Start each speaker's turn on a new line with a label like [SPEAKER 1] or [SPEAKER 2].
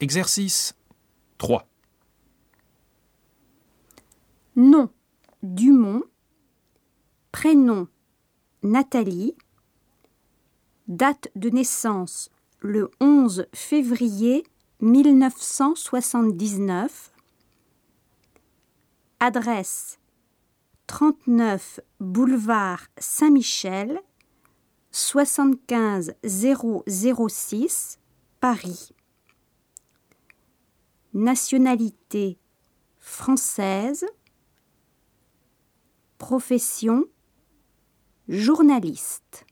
[SPEAKER 1] Exercice 3.
[SPEAKER 2] Nom Dumont. Prénom Nathalie. Date de naissance le 11 février 1979. Adresse 39 boulevard Saint-Michel 75 006 Paris. Nationalité française. Profession journaliste.